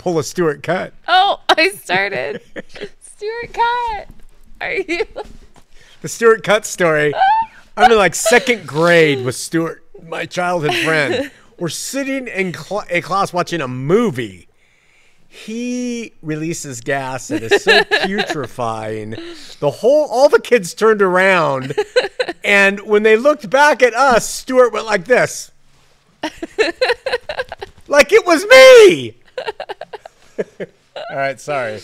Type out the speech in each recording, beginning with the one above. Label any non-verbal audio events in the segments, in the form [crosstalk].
pull a Stuart cut. Oh, I started. [laughs] Stuart Cut. Are you? The Stuart cut story. I'm in like second grade with Stuart, my childhood friend. We're sitting in cl- a class watching a movie. He releases gas that is so [laughs] putrefying. The whole, all the kids turned around, and when they looked back at us, Stuart went like this, [laughs] like it was me. All right, sorry.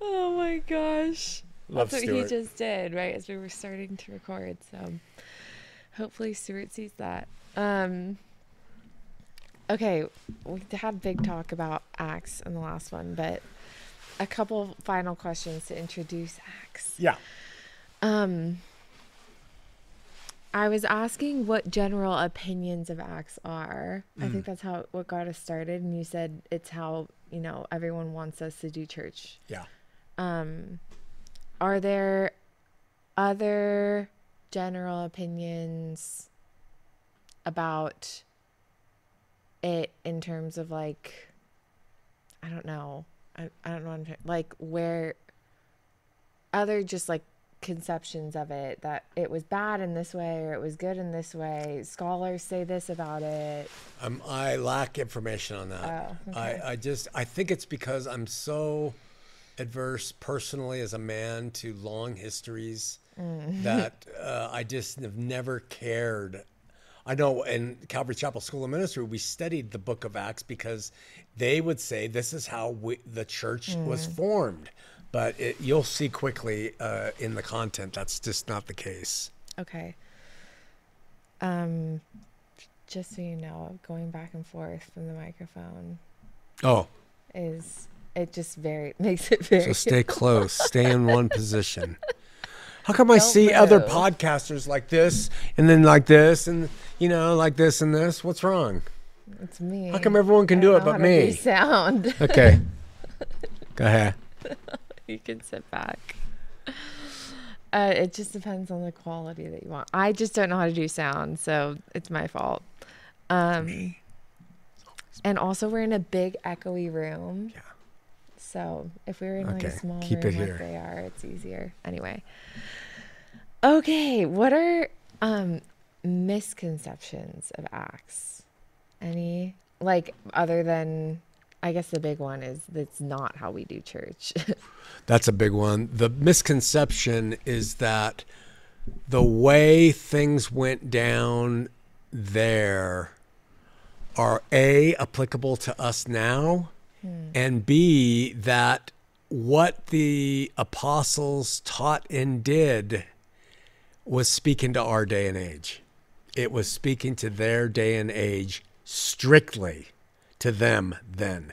Oh my gosh. Love That's what Stuart. he just did, right? As we were starting to record. So hopefully Stuart sees that. Um Okay, we had a big talk about Acts in the last one, but a couple final questions to introduce Acts. Yeah. Um I was asking what general opinions of acts are. I think that's how what got us started and you said it's how, you know, everyone wants us to do church. Yeah. Um are there other general opinions about it in terms of like I don't know. I, I don't know like where other just like conceptions of it that it was bad in this way or it was good in this way. Scholars say this about it. Um, I lack information on that. Oh, okay. I, I just I think it's because I'm so adverse personally as a man to long histories Mm. that [laughs] uh, I just have never cared. I know in Calvary Chapel School of Ministry we studied the Book of Acts because they would say this is how we, the church was Mm. formed, but it, you'll see quickly uh, in the content that's just not the case. Okay. Um just so you know, going back and forth from the microphone Oh, is it just very [laughs] makes it very So stay close. stay in one position. How come I Don't see other podcasters like this and then like this and you know like this and this? What's wrong? it's me. How come everyone can I do it but how to do me? sound. Okay. [laughs] Go ahead. You can sit back. Uh, it just depends on the quality that you want. I just don't know how to do sound, so it's my fault. Um, and also, we're in a big echoey room. Yeah. So if we were in like a small keep room like they are, it's easier. Anyway. Okay, what are um misconceptions of acts? Any like other than I guess the big one is that's not how we do church. [laughs] That's a big one. The misconception is that the way things went down there are A, applicable to us now, hmm. and B, that what the apostles taught and did was speaking to our day and age. It was speaking to their day and age strictly to them then.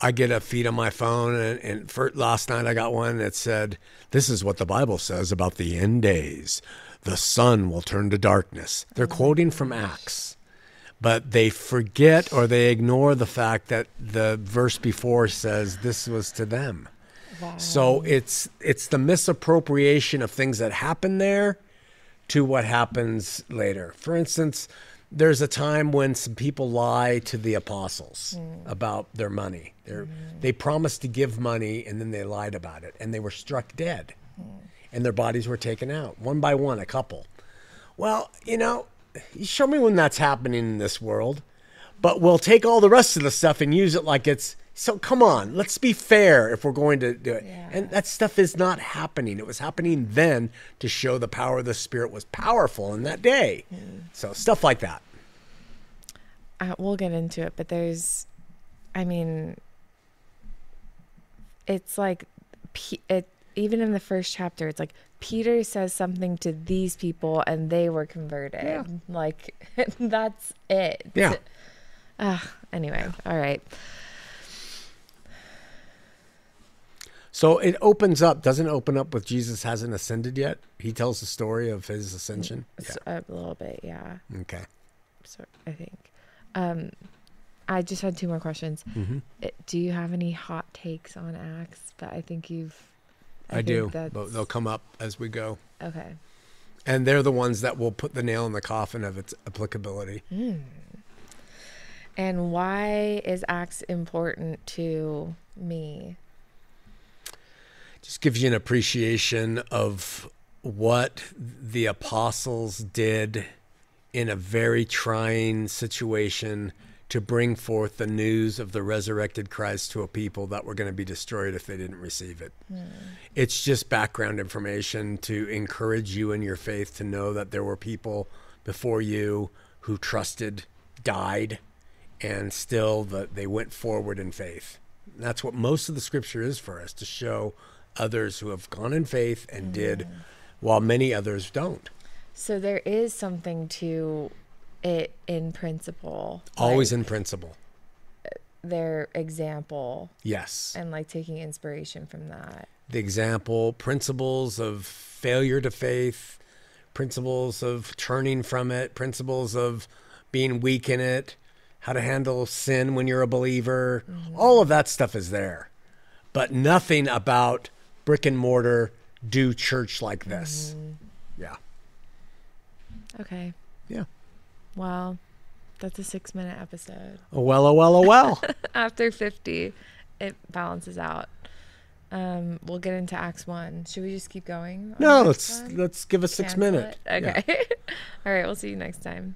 I get a feed on my phone, and, and for, last night I got one that said, This is what the Bible says about the end days. The sun will turn to darkness. They're mm. quoting from Acts, but they forget or they ignore the fact that the verse before says this was to them. So it's it's the misappropriation of things that happen there to what happens later. For instance, there's a time when some people lie to the apostles mm. about their money. They're, mm. They promised to give money and then they lied about it and they were struck dead mm. and their bodies were taken out one by one, a couple. Well, you know, you show me when that's happening in this world, but we'll take all the rest of the stuff and use it like it's. So come on, let's be fair if we're going to do it. Yeah. And that stuff is not happening. It was happening then to show the power of the Spirit was powerful in that day. So stuff like that. uh, we'll get into it, but there's, I mean, it's like, it even in the first chapter, it's like Peter says something to these people and they were converted. Yeah. Like [laughs] that's it. Yeah. Ah, anyway, all right. So it opens up, doesn't it open up with Jesus hasn't ascended yet? He tells the story of his ascension. a little bit, yeah. Yeah. Okay. So I think. Um, I just had two more questions. hmm It, do you have any hot takes on Acts? But I think you've. I, think do, That's, but they'll come up as we go. okay. And they're the ones that will put the nail in the coffin of its applicability. Hmm. And why is Acts important to me? Just gives you an appreciation of what the apostles did in a very trying situation to bring forth the news of the resurrected Christ to a people that were going to be destroyed if they didn't receive it. Hmm. It's just background information to encourage you in your faith to know that there were people before you who trusted, died, and still that they went forward in faith. That's what most of the scripture is for us to show others who have gone in faith and mm. did while many others don't. So there is something to it in principle. Always like in principle. Uh, their example Yes. and like taking inspiration from that. the example, principles of failure to faith, principles of turning from it, principles of being weak in it, how to handle sin when you're a believer. Mm-hmm. All of that stuff is there. But nothing about brick and mortar, do church like this. Yeah. Okay. Yeah. Well, that's a six minute episode. Oh, well, oh, well, oh, well. [laughs] After 50, it balances out. Um, we'll get into Acts 1. Should we just keep going? no, let's 1? let's give a six Cancel minute. it? Okay. [laughs] All right. We'll see you next time.